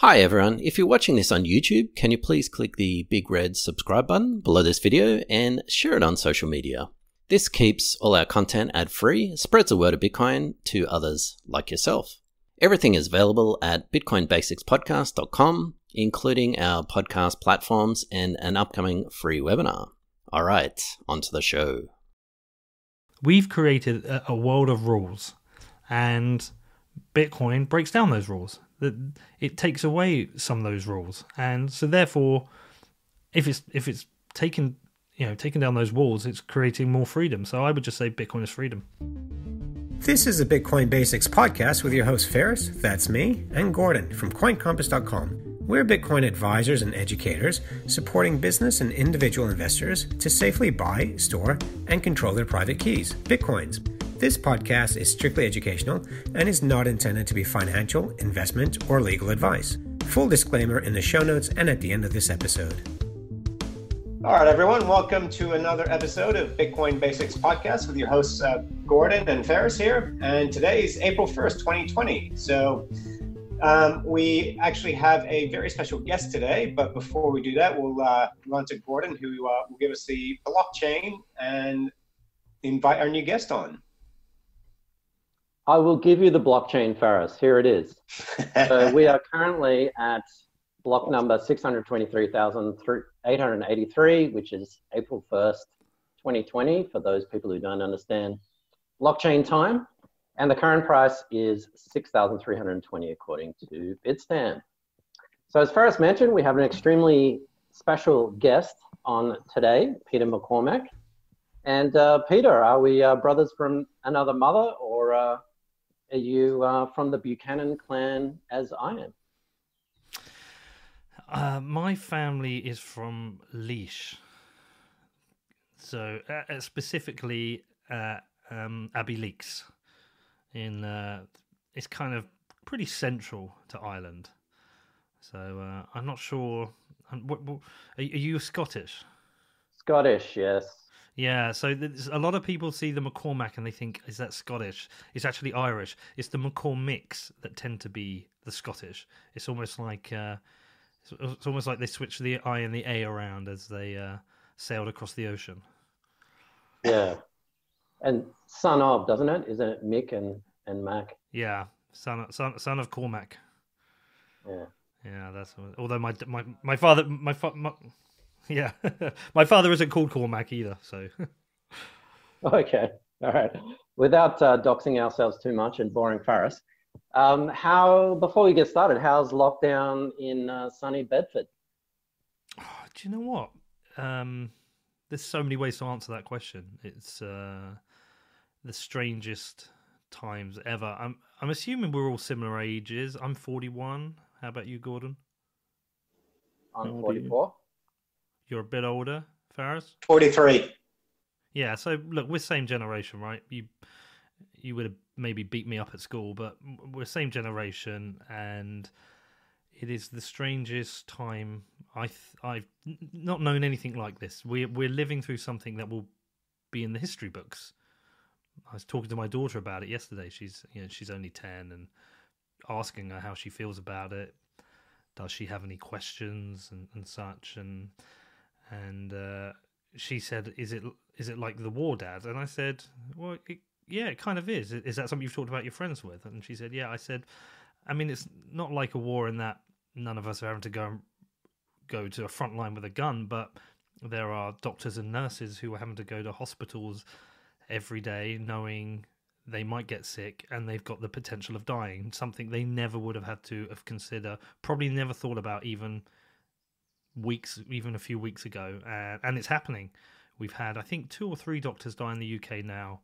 Hi everyone, if you're watching this on YouTube, can you please click the big red subscribe button below this video and share it on social media. This keeps all our content ad free, spreads the word of Bitcoin to others like yourself. Everything is available at bitcoinbasicspodcast.com, including our podcast platforms and an upcoming free webinar. All right, on to the show. We've created a, a world of rules, and Bitcoin breaks down those rules. That it takes away some of those rules, and so therefore, if it's if it's taken you know taking down those walls, it's creating more freedom. So I would just say Bitcoin is freedom. This is the Bitcoin Basics podcast with your host Ferris, that's me, and Gordon from CoinCompass.com. We're Bitcoin advisors and educators supporting business and individual investors to safely buy, store, and control their private keys, Bitcoins. This podcast is strictly educational and is not intended to be financial, investment, or legal advice. Full disclaimer in the show notes and at the end of this episode. All right, everyone, welcome to another episode of Bitcoin Basics Podcast with your hosts, uh, Gordon and Ferris here. And today is April 1st, 2020. So um, we actually have a very special guest today, but before we do that, we'll uh, run to Gordon, who uh, will give us the blockchain and invite our new guest on. I will give you the blockchain, Ferris. Here it is. so we are currently at block number 623,883, which is April 1st, 2020, for those people who don't understand blockchain time. And the current price is 6,320 according to Bitstamp. So as Ferris mentioned, we have an extremely special guest on today, Peter McCormack. And uh, Peter, are we uh, brothers from another mother or uh, you uh, from the Buchanan clan as I am? Uh, my family is from Laois. So uh, specifically um, Abbeyleix in uh, it's kind of pretty central to Ireland. So uh, I'm not sure. What, are you Scottish? Scottish, yes. Yeah, so a lot of people see the McCormack and they think, is that Scottish? It's actually Irish. It's the McCormicks that tend to be the Scottish. It's almost like uh, it's, almost like they switched the I and the A around as they uh, sailed across the ocean. Yeah, and son of, doesn't it? Isn't it Mick and, and Mac? Yeah, son of, son, son of Cormac. Yeah. Yeah, that's although my my my father my, my yeah my father isn't called Cormac either. So okay, all right. Without uh, doxing ourselves too much and boring Ferris, um, how before we get started, how's lockdown in uh, sunny Bedford? Oh, do you know what? Um, there's so many ways to answer that question. It's uh, the strangest times ever. I'm I'm assuming we're all similar ages. I'm 41. How about you, Gordon? I'm 44. You? are a bit older, Ferris. 43. Yeah. So look, we're same generation, right? You you would have maybe beat me up at school, but we're same generation, and it is the strangest time I th- I've not known anything like this. We we're living through something that will be in the history books. I was talking to my daughter about it yesterday. She's you know she's only ten and asking her how she feels about it. Does she have any questions and, and such? And and uh, she said, "Is it is it like the war, Dad?" And I said, "Well, it, yeah, it kind of is. Is that something you've talked about your friends with?" And she said, "Yeah." I said, "I mean, it's not like a war in that none of us are having to go go to a front line with a gun, but there are doctors and nurses who are having to go to hospitals every day knowing they might get sick and they've got the potential of dying something they never would have had to have consider probably never thought about even weeks even a few weeks ago uh, and it's happening we've had i think two or three doctors die in the uk now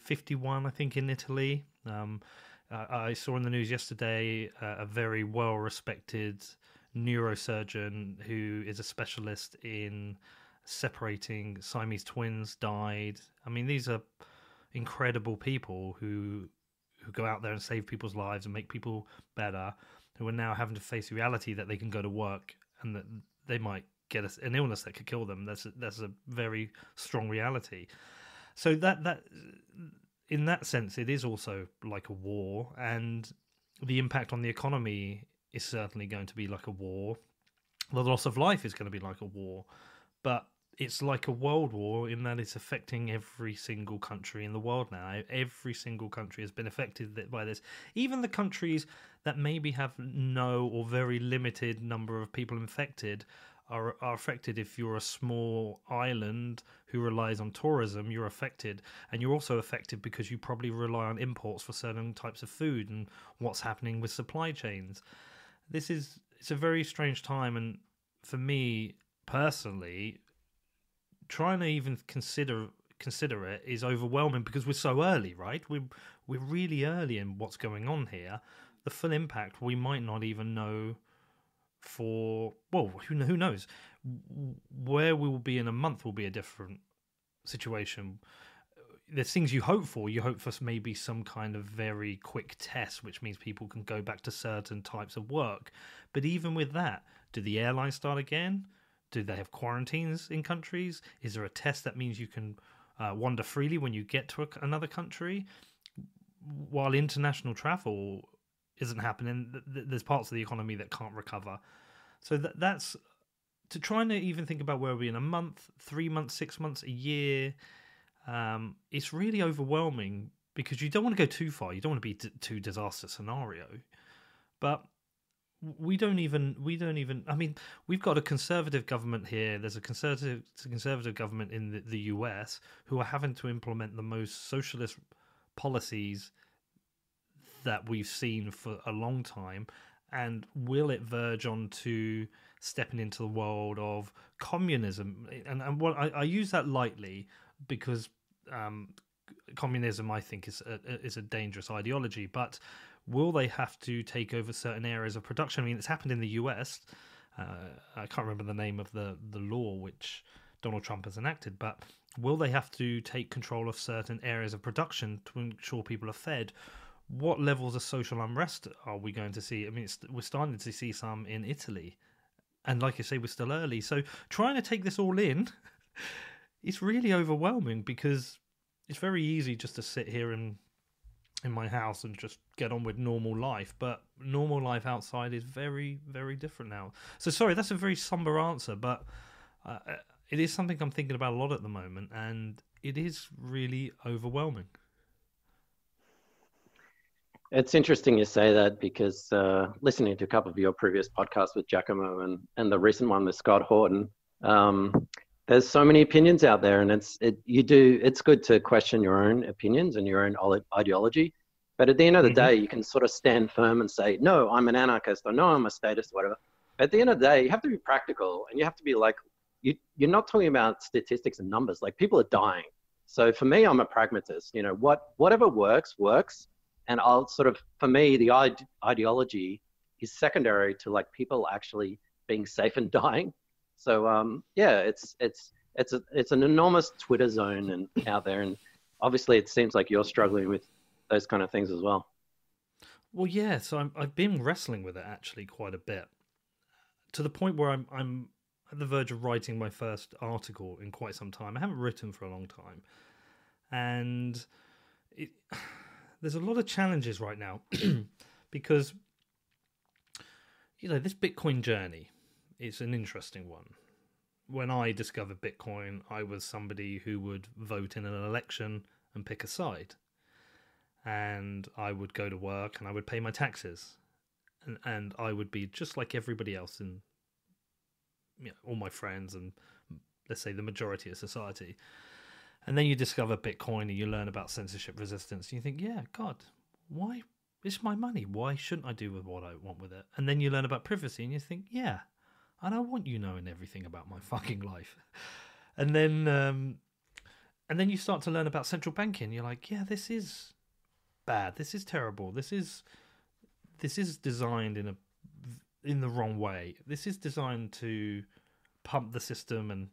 51 i think in italy um, uh, i saw in the news yesterday uh, a very well respected neurosurgeon who is a specialist in separating Siamese twins died. I mean, these are incredible people who who go out there and save people's lives and make people better. Who are now having to face the reality that they can go to work and that they might get an illness that could kill them. That's a, that's a very strong reality. So that that in that sense, it is also like a war, and the impact on the economy is certainly going to be like a war. The loss of life is going to be like a war, but it's like a world war in that it's affecting every single country in the world now. Every single country has been affected by this. Even the countries that maybe have no or very limited number of people infected are are affected if you're a small island who relies on tourism you're affected and you're also affected because you probably rely on imports for certain types of food and what's happening with supply chains this is it's a very strange time and for me personally trying to even consider consider it is overwhelming because we're so early, right? We're we're really early in what's going on here. The full impact we might not even know for well, who who knows where we will be in a month will be a different situation. There's things you hope for. You hope for maybe some kind of very quick test, which means people can go back to certain types of work. But even with that, do the airlines start again? Do they have quarantines in countries? Is there a test that means you can uh, wander freely when you get to a, another country? While international travel isn't happening, th- th- there's parts of the economy that can't recover. So th- that's to try to even think about where we're in a month, three months, six months, a year. Um, it's really overwhelming because you don't want to go too far. You don't want to be d- too disaster scenario, but we don't even we don't even i mean we've got a conservative government here. There's a conservative conservative government in the, the us who are having to implement the most socialist policies that we've seen for a long time. And will it verge on to stepping into the world of communism? And, and what I, I use that lightly because um, communism i think is a, is a dangerous ideology. But will they have to take over certain areas of production? I mean, it's happened in the US. Uh, I can't remember the name of the, the law which Donald Trump has enacted, but will they have to take control of certain areas of production to ensure people are fed? What levels of social unrest are we going to see? I mean, we're starting to see some in Italy. And like you say, we're still early. So trying to take this all in, it's really overwhelming because it's very easy just to sit here and in my house and just get on with normal life. But normal life outside is very, very different now. So sorry, that's a very somber answer, but uh, it is something I'm thinking about a lot at the moment, and it is really overwhelming. It's interesting you say that because uh, listening to a couple of your previous podcasts with Giacomo and, and the recent one with Scott Horton, um, there's so many opinions out there and it's it you do it's good to question your own opinions and your own ideology. But at the end of the mm-hmm. day you can sort of stand firm and say no i'm an anarchist or no i'm a statist whatever. But at the end of the day you have to be practical and you have to be like you, you're not talking about statistics and numbers. Like people are dying. So for me i'm a pragmatist. You know what whatever works works. And i'll sort of for me the ide- ideology is secondary to like people actually being safe and dying so um, yeah, it's it's it's a, it's an enormous Twitter zone and out there, and obviously it seems like you're struggling with those kind of things as well. Well, yeah. So i have been wrestling with it actually quite a bit, to the point where I'm I'm at the verge of writing my first article in quite some time. I haven't written for a long time, and it, there's a lot of challenges right now because you know this Bitcoin journey it's an interesting one. When I discovered Bitcoin, I was somebody who would vote in an election and pick a side. And I would go to work and I would pay my taxes. And, and I would be just like everybody else and you know, all my friends and let's say the majority of society. And then you discover Bitcoin and you learn about censorship resistance. And you think, yeah, God, why? It's my money. Why shouldn't I do with what I want with it? And then you learn about privacy and you think, yeah, I don't want you knowing everything about my fucking life. And then, um, and then you start to learn about central banking. You're like, yeah, this is bad. This is terrible. This is this is designed in a in the wrong way. This is designed to pump the system and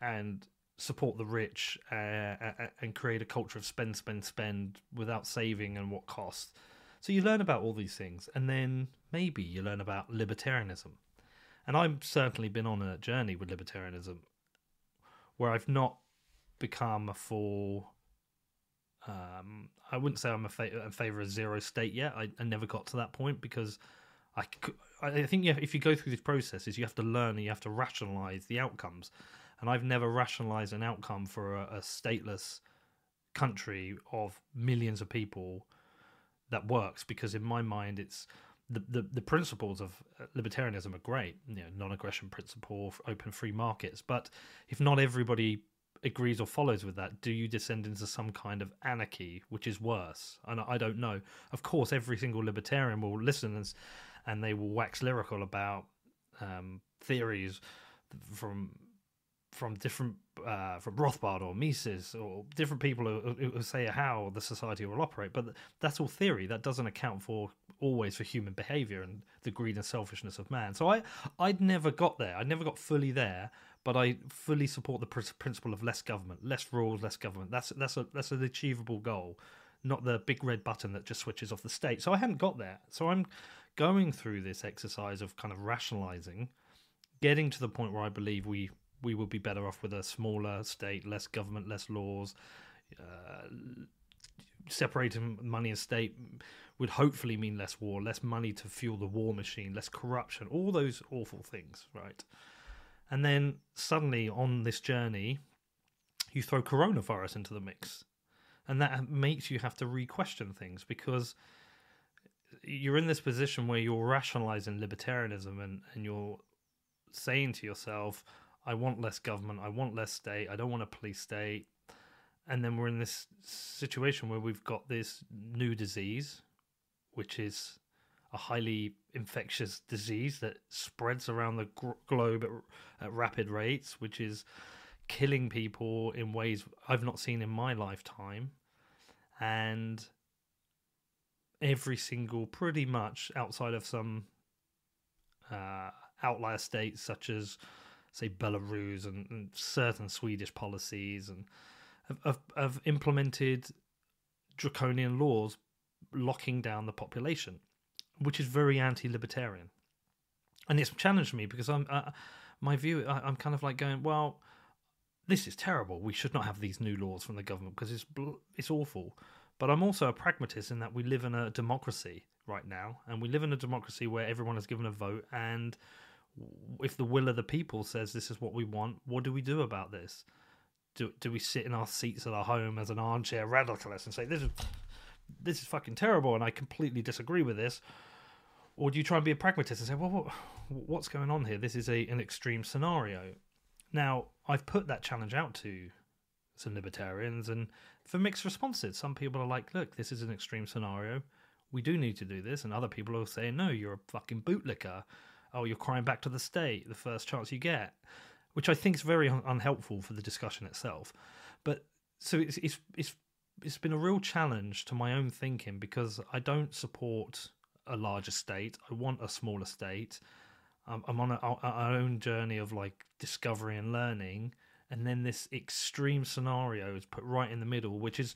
and support the rich uh, and create a culture of spend, spend, spend without saving and what cost. So you learn about all these things, and then maybe you learn about libertarianism, and I've certainly been on a journey with libertarianism where I've not become a full. Um, I wouldn't say I'm a fa- in favor of zero state yet. I, I never got to that point because I, I think if you go through these processes, you have to learn and you have to rationalize the outcomes. And I've never rationalized an outcome for a, a stateless country of millions of people that works because in my mind it's the, the, the principles of libertarianism are great, you know, non-aggression principle, open free markets. But if not everybody agrees or follows with that, do you descend into some kind of anarchy, which is worse? And I don't know. Of course, every single libertarian will listen and, and they will wax lyrical about um, theories from from different uh, from Rothbard or Mises or different people who, who, say how the society will operate, but that's all theory. That doesn't account for always for human behavior and the greed and selfishness of man. So I I'd never got there. I never got fully there, but I fully support the principle of less government, less rules, less government. That's that's a that's an achievable goal, not the big red button that just switches off the state. So I hadn't got there. So I'm going through this exercise of kind of rationalizing, getting to the point where I believe we we would be better off with a smaller state, less government, less laws. Uh, separating money and state would hopefully mean less war, less money to fuel the war machine, less corruption, all those awful things, right? And then suddenly on this journey, you throw coronavirus into the mix. And that makes you have to re question things because you're in this position where you're rationalizing libertarianism and, and you're saying to yourself, I want less government, I want less state, I don't want a police state. And then we're in this situation where we've got this new disease, which is a highly infectious disease that spreads around the globe at, at rapid rates, which is killing people in ways I've not seen in my lifetime. And every single, pretty much outside of some uh, outlier states such as say Belarus and, and certain Swedish policies and have, have, have implemented draconian laws locking down the population, which is very anti-libertarian, and it's challenged me because I'm uh, my view. I, I'm kind of like going, well, this is terrible. We should not have these new laws from the government because it's it's awful. But I'm also a pragmatist in that we live in a democracy right now, and we live in a democracy where everyone is given a vote, and if the will of the people says this is what we want, what do we do about this? Do do we sit in our seats at our home as an armchair radicalist and say this is this is fucking terrible and I completely disagree with this? Or do you try and be a pragmatist and say, well, what, what's going on here? This is a an extreme scenario. Now, I've put that challenge out to some libertarians and for mixed responses. Some people are like, look, this is an extreme scenario. We do need to do this. And other people are saying, no, you're a fucking bootlicker oh, you're crying back to the state the first chance you get, which I think is very un- unhelpful for the discussion itself. But so it's it's it's it's been a real challenge to my own thinking because I don't support a larger state. I want a smaller state. I'm, on our own journey of like discovery and learning, and then this extreme scenario is put right in the middle, which is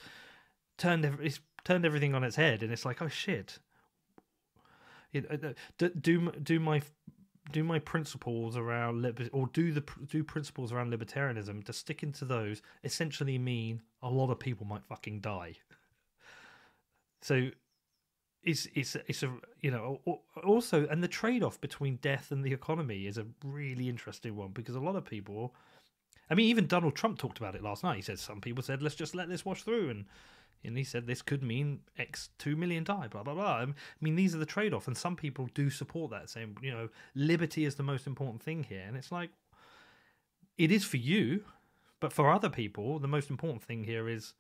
turned it's turned everything on its head, and it's like, oh shit, uh, do, do do my do my principles around or do the do principles around libertarianism to stick into those essentially mean a lot of people might fucking die. So it's it's it's a you know also and the trade off between death and the economy is a really interesting one because a lot of people I mean even Donald Trump talked about it last night. He said some people said let's just let this wash through and and he said this could mean X two million die, blah blah blah. I mean, these are the trade off, and some people do support that, saying you know liberty is the most important thing here, and it's like it is for you, but for other people, the most important thing here is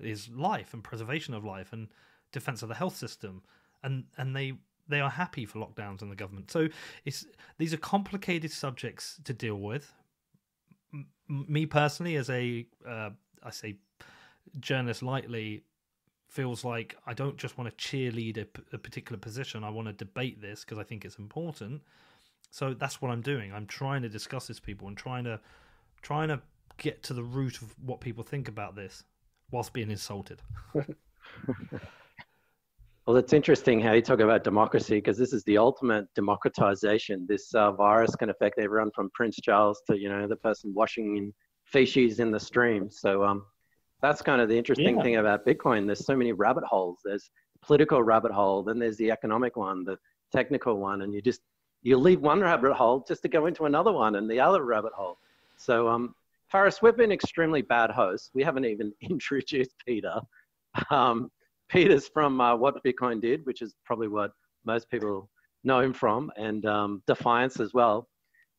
is life and preservation of life and defense of the health system, and and they they are happy for lockdowns and the government. So it's these are complicated subjects to deal with. M- me personally, as a uh, I say journalist lightly feels like I don't just want to cheerlead a, a particular position. I want to debate this because I think it's important. So that's what I'm doing. I'm trying to discuss this people and trying to trying to get to the root of what people think about this whilst being insulted. well, it's interesting how you talk about democracy because this is the ultimate democratization. This uh, virus can affect everyone from Prince Charles to you know the person washing in feces in the stream. So um, that's kind of the interesting yeah. thing about Bitcoin. There's so many rabbit holes. There's political rabbit hole, then there's the economic one, the technical one, and you just you leave one rabbit hole just to go into another one and the other rabbit hole. So, um, we've been extremely bad hosts. We haven't even introduced Peter. Um, Peter's from uh, What Bitcoin Did, which is probably what most people know him from, and um, Defiance as well.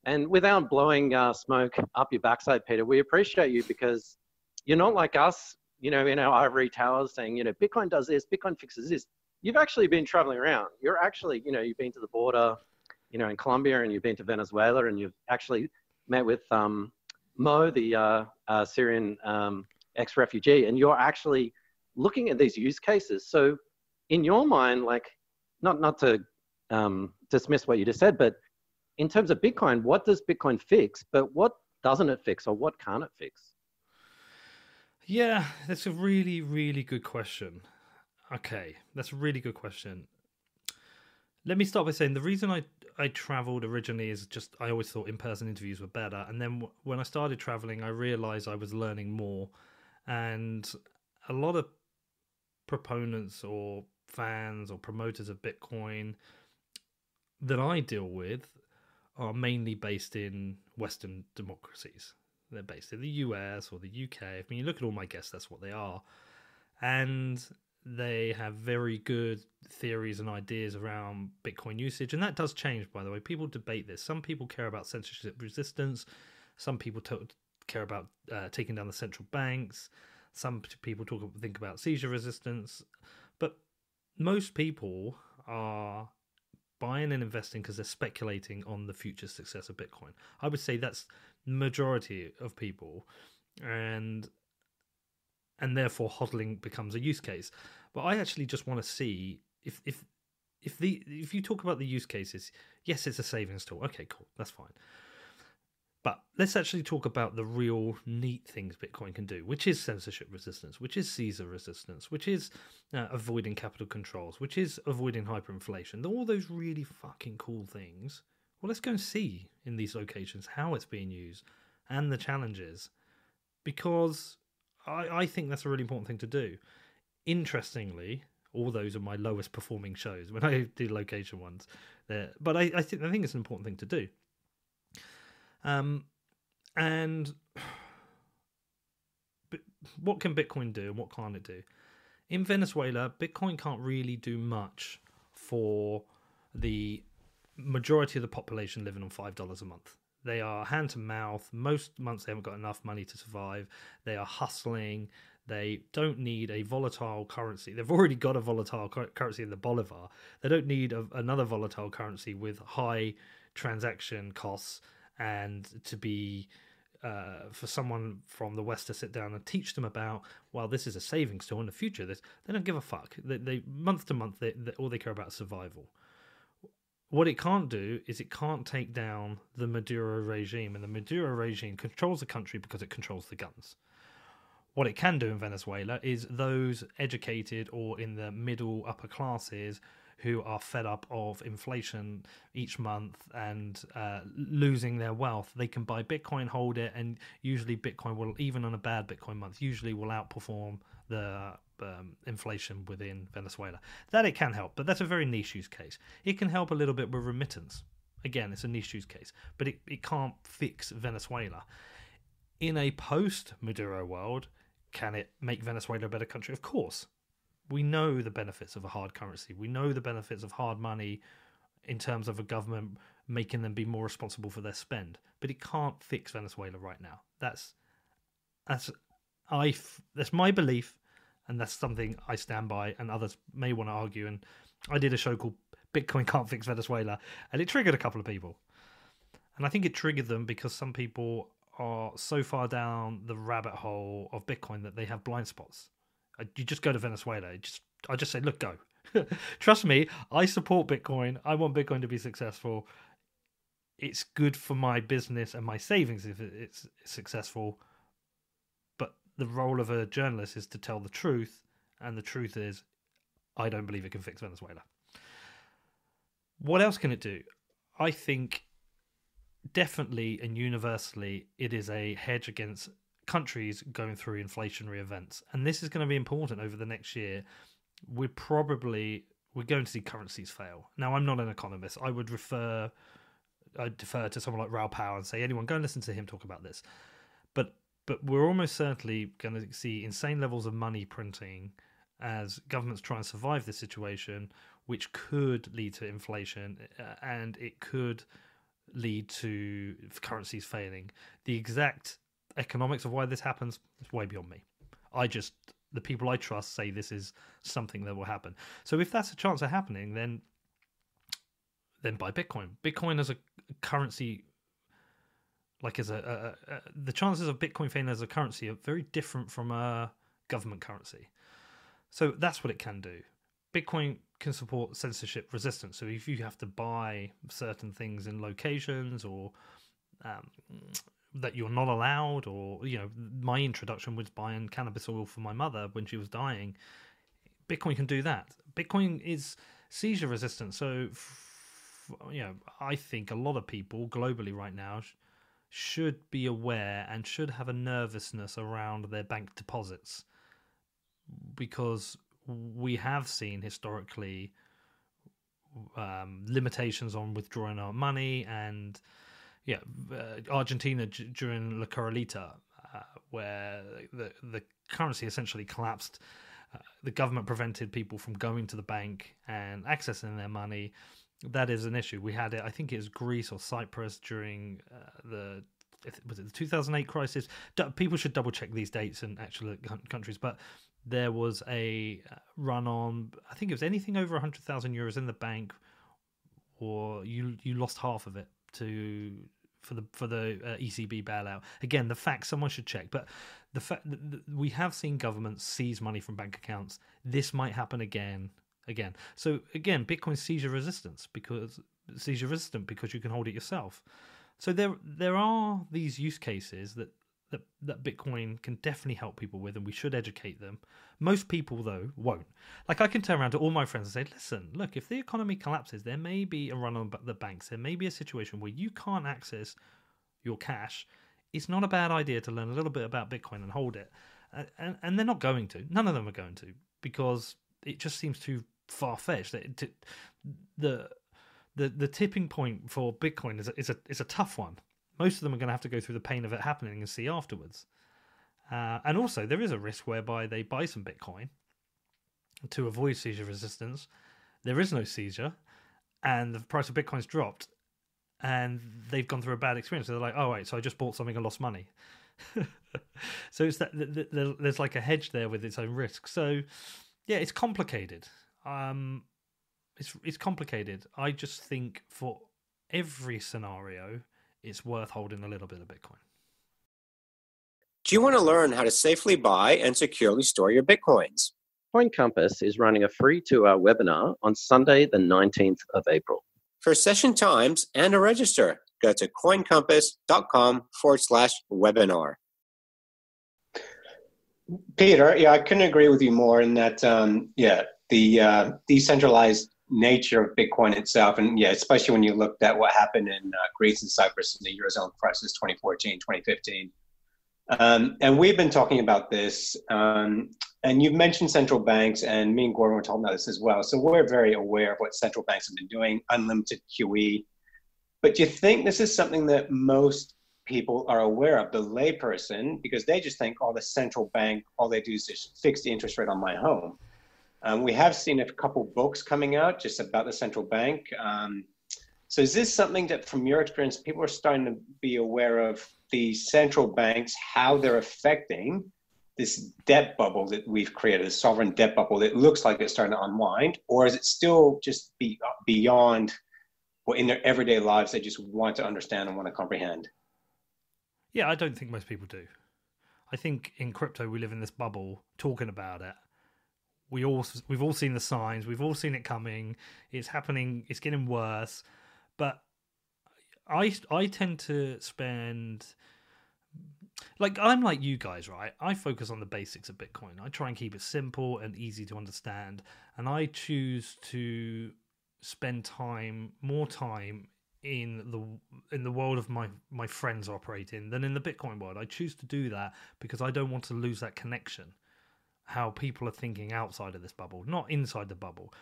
And without blowing uh, smoke up your backside, Peter, we appreciate you because you're not like us, you know, in our ivory towers saying, you know, Bitcoin does this, Bitcoin fixes this. You've actually been traveling around. You're actually, you know, you've been to the border, you know, in Colombia, and you've been to Venezuela, and you've actually met with um, Mo, the uh, uh, Syrian um, ex-refugee, and you're actually looking at these use cases. So, in your mind, like, not not to um, dismiss what you just said, but in terms of Bitcoin, what does Bitcoin fix? But what doesn't it fix, or what can't it fix? Yeah, that's a really, really good question. Okay, that's a really good question. Let me start by saying the reason I I traveled originally is just I always thought in person interviews were better, and then when I started traveling, I realized I was learning more, and a lot of proponents or fans or promoters of Bitcoin that I deal with are mainly based in Western democracies. They're based in the US or the UK. I mean, you look at all my guests, that's what they are. And they have very good theories and ideas around Bitcoin usage. And that does change, by the way. People debate this. Some people care about censorship resistance, some people to- care about uh, taking down the central banks, some people talk think about seizure resistance. But most people are buying and investing because they're speculating on the future success of Bitcoin. I would say that's majority of people, and and therefore hodling becomes a use case. But I actually just want to see if if if the if you talk about the use cases, yes, it's a savings tool. Okay, cool, that's fine. But let's actually talk about the real neat things Bitcoin can do, which is censorship resistance, which is seizure resistance, which is uh, avoiding capital controls, which is avoiding hyperinflation. All those really fucking cool things. Well, let's go and see in these locations how it's being used and the challenges, because I, I think that's a really important thing to do. Interestingly, all those are my lowest performing shows when I do location ones. But I, I think I think it's an important thing to do. Um, and what can Bitcoin do and what can't it do? In Venezuela, Bitcoin can't really do much for the majority of the population living on $5 a month. They are hand to mouth. Most months they haven't got enough money to survive. They are hustling. They don't need a volatile currency. They've already got a volatile currency in the Bolivar. They don't need a, another volatile currency with high transaction costs and to be uh, for someone from the West to sit down and teach them about, well, this is a savings tool in the future. This they don't give a fuck. They, they month to month, they, they, all they care about is survival. What it can't do is it can't take down the Maduro regime, and the Maduro regime controls the country because it controls the guns. What it can do in Venezuela is those educated or in the middle upper classes who are fed up of inflation each month and uh, losing their wealth. They can buy Bitcoin, hold it, and usually Bitcoin will, even on a bad Bitcoin month, usually will outperform the um, inflation within Venezuela. That it can help, but that's a very niche use case. It can help a little bit with remittance. Again, it's a niche use case, but it, it can't fix Venezuela. In a post Maduro world, can it make Venezuela a better country? Of course we know the benefits of a hard currency. We know the benefits of hard money in terms of a government making them be more responsible for their spend. But it can't fix Venezuela right now. That's that's I that's my belief, and that's something I stand by. And others may want to argue. And I did a show called "Bitcoin Can't Fix Venezuela," and it triggered a couple of people. And I think it triggered them because some people are so far down the rabbit hole of Bitcoin that they have blind spots uh, you just go to Venezuela. Just I just say, look, go. Trust me, I support Bitcoin. I want Bitcoin to be successful. It's good for my business and my savings if it's successful. The role of a journalist is to tell the truth, and the truth is, I don't believe it can fix Venezuela. What else can it do? I think definitely and universally it is a hedge against countries going through inflationary events. And this is going to be important over the next year. We're probably we're going to see currencies fail. Now, I'm not an economist. I would refer, I defer to someone like Raoul Pal and say, anyone go and listen to him talk about this. But but we're almost certainly going to see insane levels of money printing as governments try and survive this situation, which could lead to inflation uh, and it could lead to currencies failing. The exact economics of why this happens is way beyond me. I just the people I trust say this is something that will happen. So if that's a chance of happening, then then buy Bitcoin. Bitcoin as a currency, like as a, a, a the chances of Bitcoin failing as a currency are very different from a government currency. So that's what it can do. Bitcoin can support censorship resistance. So if you have to buy certain things in locations or um, that you're not allowed, or you know, my introduction was buying cannabis oil for my mother when she was dying. Bitcoin can do that. Bitcoin is seizure resistant, so you know, I think a lot of people globally right now should be aware and should have a nervousness around their bank deposits because we have seen historically um, limitations on withdrawing our money and yeah, uh, Argentina during La Corralita, uh, where the the currency essentially collapsed. Uh, the government prevented people from going to the bank and accessing their money. That is an issue. We had it. I think it was Greece or Cyprus during uh, the was it the 2008 crisis. People should double check these dates and actual countries, but there was a uh, run on. I think it was anything over 100,000 euros in the bank, or you you lost half of it to for the for the uh, ECB bailout. Again, the fact someone should check, but the fact we have seen governments seize money from bank accounts. This might happen again, again. So again, Bitcoin seizure resistance because seizure resistant because you can hold it yourself. So there there are these use cases that that, that Bitcoin can definitely help people with, and we should educate them. Most people, though, won't. Like, I can turn around to all my friends and say, listen, look, if the economy collapses, there may be a run on the banks. There may be a situation where you can't access your cash. It's not a bad idea to learn a little bit about Bitcoin and hold it. And, and they're not going to. None of them are going to because it just seems too far fetched. The, the, the tipping point for Bitcoin is a, is a, is a tough one most of them are going to have to go through the pain of it happening and see afterwards. Uh, and also, there is a risk whereby they buy some Bitcoin to avoid seizure resistance. There is no seizure, and the price of Bitcoin's dropped, and they've gone through a bad experience. So they're like, "Oh wait, so I just bought something and lost money." so it's that the, the, there's like a hedge there with its own risk. So yeah, it's complicated. Um, it's it's complicated. I just think for every scenario, it's worth holding a little bit of Bitcoin. Do you want to learn how to safely buy and securely store your Bitcoins? Coin Compass is running a free two hour webinar on Sunday, the 19th of April. For session times and to register, go to coincompass.com forward slash webinar. Peter, yeah, I couldn't agree with you more in that, um, yeah, the uh, decentralized nature of Bitcoin itself. And yeah, especially when you looked at what happened in uh, Greece and Cyprus in the Eurozone crisis 2014, 2015. Um, and we've been talking about this. Um, and you've mentioned central banks, and me and Gordon were talking about this as well. So we're very aware of what central banks have been doing, unlimited QE. But do you think this is something that most people are aware of, the layperson, because they just think, oh, the central bank, all they do is just fix the interest rate on my home. Um, we have seen a couple books coming out just about the central bank. Um, so is this something that, from your experience, people are starting to be aware of the central banks, how they're affecting this debt bubble that we've created, a sovereign debt bubble that looks like it's starting to unwind, or is it still just be, beyond what in their everyday lives they just want to understand and want to comprehend? Yeah, I don't think most people do. I think in crypto we live in this bubble talking about it we all we've all seen the signs we've all seen it coming it's happening it's getting worse. But i i tend to spend like i'm like you guys right? I focus on the basics of bitcoin. I try and keep it simple and easy to understand and i choose to spend time more time in the in the world of my my friends operating than in the bitcoin world. I choose to do that because i don't want to lose that connection how people are thinking outside of this bubble, not inside the bubble.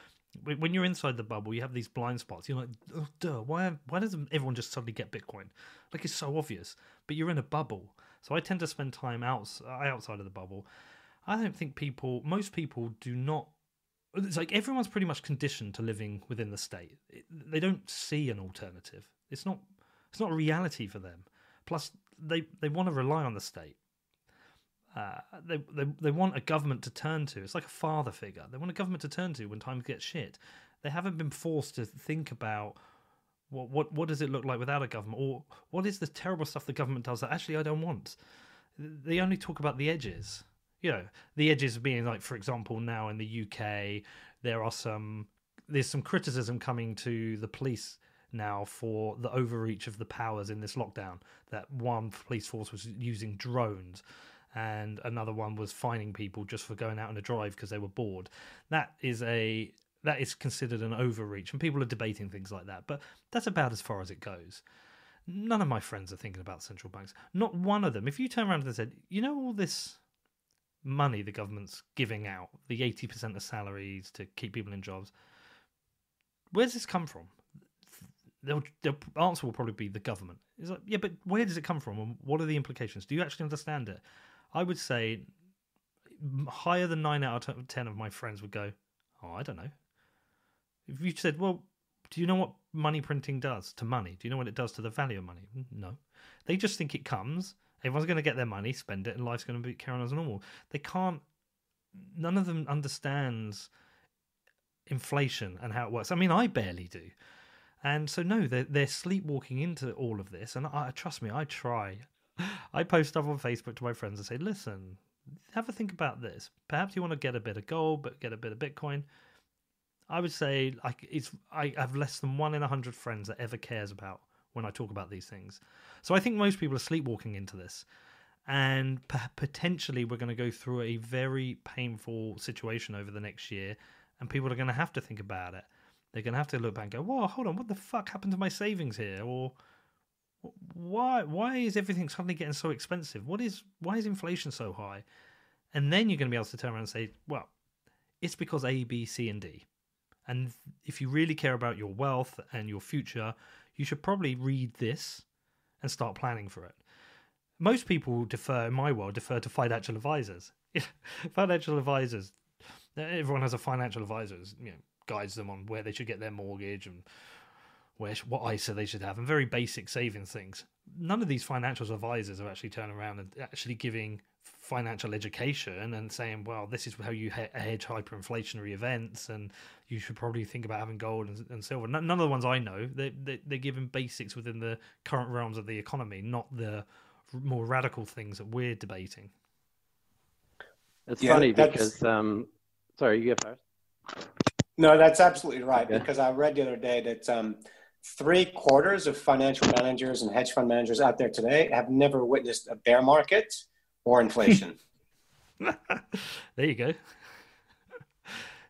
when you're inside the bubble, you have these blind spots. You're like, oh, duh, why, why doesn't everyone just suddenly get Bitcoin? Like, it's so obvious. But you're in a bubble. So I tend to spend time outs, uh, outside of the bubble. I don't think people, most people do not. It's like everyone's pretty much conditioned to living within the state. They don't see an alternative. It's not. It's not a reality for them. Plus, they they want to rely on the state. Uh, they, they they want a government to turn to. It's like a father figure. They want a government to turn to when times get shit. They haven't been forced to think about what what what does it look like without a government, or what is the terrible stuff the government does that actually I don't want. They only talk about the edges. You know, the edges being like, for example, now in the UK, there are some there's some criticism coming to the police now for the overreach of the powers in this lockdown. That one police force was using drones and another one was fining people just for going out on a drive because they were bored. That is a that is considered an overreach, and people are debating things like that. But that's about as far as it goes. None of my friends are thinking about central banks. Not one of them. If you turn around and said, you know, all this money the government's giving out, the eighty percent of salaries to keep people in jobs, where's this come from? The answer will probably be the government. It's like, yeah, but where does it come from, and what are the implications? Do you actually understand it? I would say higher than nine out of ten of my friends would go, "Oh, I don't know." If you said, "Well, do you know what money printing does to money? Do you know what it does to the value of money?" Mm, no, they just think it comes. Everyone's going to get their money, spend it, and life's going to be carrying on as normal. They can't. None of them understands inflation and how it works. I mean, I barely do. And so no, they're they're sleepwalking into all of this. And I trust me, I try. I post stuff on Facebook to my friends and say, listen, have a think about this. Perhaps you want to get a bit of gold, but get a bit of Bitcoin. I would say like it's I have less than one in a hundred friends that ever cares about when I talk about these things. So I think most people are sleepwalking into this, and p- potentially we're going to go through a very painful situation over the next year, and people are going to have to think about it. They're going to have to look back and go, "Whoa, hold on, what the fuck happened to my savings here?" Or why why is everything suddenly getting so expensive? What is why is inflation so high? And then you're going to be able to turn around and say, well, it's because A, B, C, and D. And if you really care about your wealth and your future, you should probably read this and start planning for it. Most people defer, in my world, defer to financial advisors. financial advisors, everyone has a financial advisor, you know, guides them on where they should get their mortgage and where what ISA they should have, and very basic savings things. None of these financial advisors are actually turning around and actually giving financial education and saying, well, this is how you hedge hyperinflationary events, and you should probably think about having gold and, and silver. None of the ones I know, they, they, they're giving basics within the current realms of the economy, not the more radical things that we're debating. It's yeah, funny that's... because, um, sorry, you go first. No, that's absolutely right. Okay. Because I read the other day that um, three quarters of financial managers and hedge fund managers out there today have never witnessed a bear market or inflation. there you go.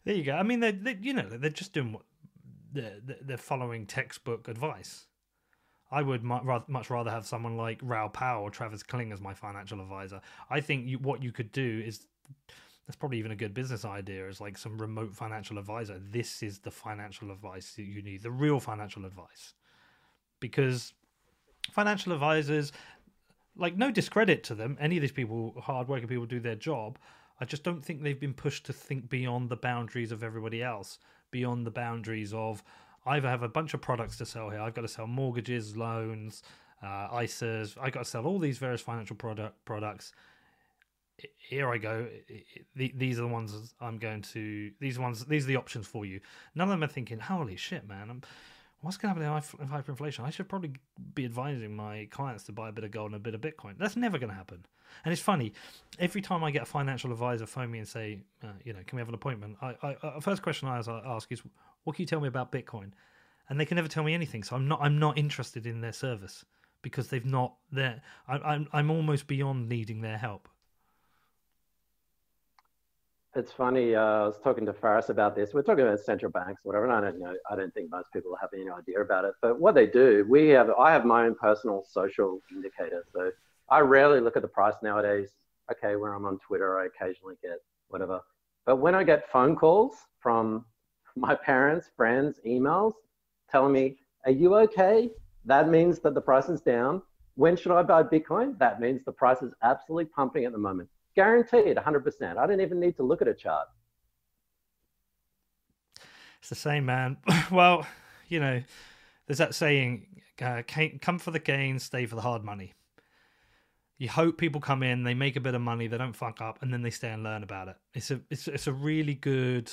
There you go. I mean, they, they you know, they're just doing what they're, they're following textbook advice. I would much rather have someone like Raoul Pal or Travis Kling as my financial advisor. I think you, what you could do is that's probably even a good business idea is like some remote financial advisor. This is the financial advice that you need the real financial advice. Because financial advisors like no discredit to them. Any of these people hardworking people do their job. I just don't think they've been pushed to think beyond the boundaries of everybody else beyond the boundaries of i either have a bunch of products to sell here. I've got to sell mortgages loans uh, isas i've got to sell all these various financial product products here I go. These are the ones I'm going to. These ones. These are the options for you. None of them are thinking, "Holy shit, man! I'm, what's going to happen in hyperinflation? I should probably be advising my clients to buy a bit of gold and a bit of Bitcoin." That's never going to happen. And it's funny. Every time I get a financial advisor phone me and say, uh, "You know, can we have an appointment?" I, I, uh, first question I ask is, "What can you tell me about Bitcoin?" And they can never tell me anything. So I'm not. I'm not interested in their service because they've not. There. I'm. I'm almost beyond needing their help. It's funny. Uh, I was talking to Ferris about this. We're talking about central banks, whatever. And I don't know. I don't think most people have any idea about it. But what they do, we have. I have my own personal social indicator. So I rarely look at the price nowadays. Okay, when I'm on Twitter, I occasionally get whatever. But when I get phone calls from my parents, friends, emails telling me, Are you okay? That means that the price is down. When should I buy Bitcoin? That means the price is absolutely pumping at the moment. Guaranteed 100%. I don't even need to look at a chart. It's the same, man. well, you know, there's that saying uh, come for the gain, stay for the hard money. You hope people come in, they make a bit of money, they don't fuck up, and then they stay and learn about it. It's a it's it's a really good,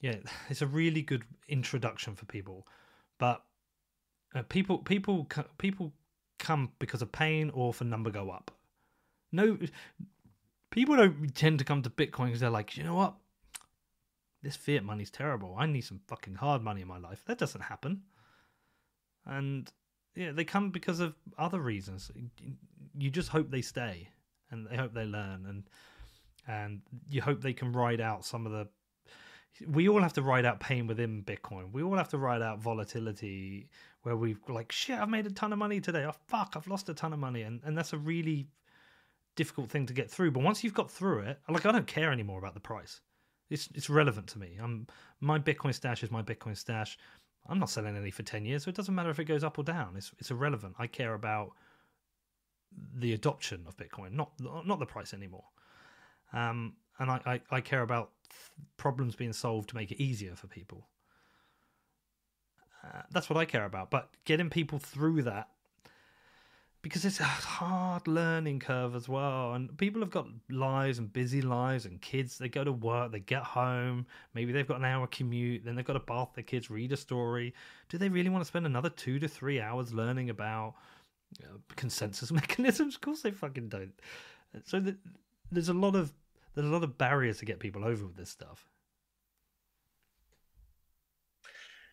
yeah, it's a really good introduction for people. But uh, people people people come because of pain or for number go up. No, people don't tend to come to Bitcoin because they're like, you know what, this fiat money's terrible. I need some fucking hard money in my life. That doesn't happen. And yeah, they come because of other reasons. You just hope they stay, and they hope they learn, and and you hope they can ride out some of the. We all have to ride out pain within Bitcoin. We all have to ride out volatility where we've like shit. I've made a ton of money today. Oh fuck, I've lost a ton of money, and and that's a really difficult thing to get through. But once you've got through it, like I don't care anymore about the price. It's it's relevant to me. I'm my Bitcoin stash is my Bitcoin stash. I'm not selling any for ten years, so it doesn't matter if it goes up or down. It's it's irrelevant. I care about the adoption of Bitcoin, not not the price anymore. Um, and I, I, I care about problems being solved to make it easier for people. Uh, that's what I care about. But getting people through that because it's a hard learning curve as well and people have got lives and busy lives and kids they go to work they get home maybe they've got an hour commute then they've got to bath their kids read a story. Do they really want to spend another two to three hours learning about you know, consensus mechanisms? Of course they fucking don't. So the, there's a lot of there's a lot of barriers to get people over with this stuff.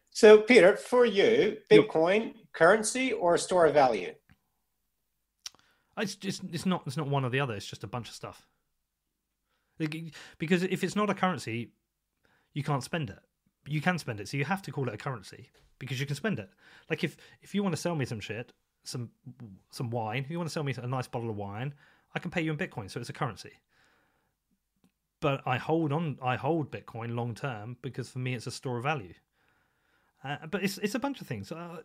So peter for you bitcoin yep. currency or store of value it's just it's not it's not one or the other. It's just a bunch of stuff. Because if it's not a currency, you can't spend it. You can spend it, so you have to call it a currency because you can spend it. Like if if you want to sell me some shit, some some wine, if you want to sell me a nice bottle of wine, I can pay you in Bitcoin, so it's a currency. But I hold on, I hold Bitcoin long term because for me it's a store of value. Uh, but it's it's a bunch of things. Uh,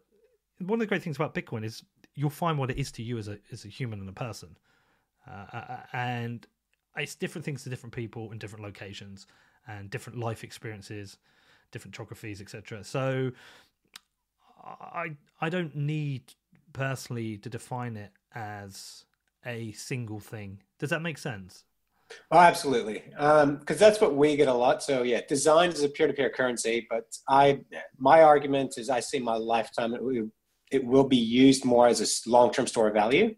one of the great things about Bitcoin is you'll find what it is to you as a as a human and a person, uh, uh, uh, and it's different things to different people in different locations and different life experiences, different geographies, etc. So, I I don't need personally to define it as a single thing. Does that make sense? Oh, absolutely. Because um, that's what we get a lot. So yeah, design is a peer-to-peer currency, but I, my argument is I see my lifetime it, will be used more as a long-term store of value.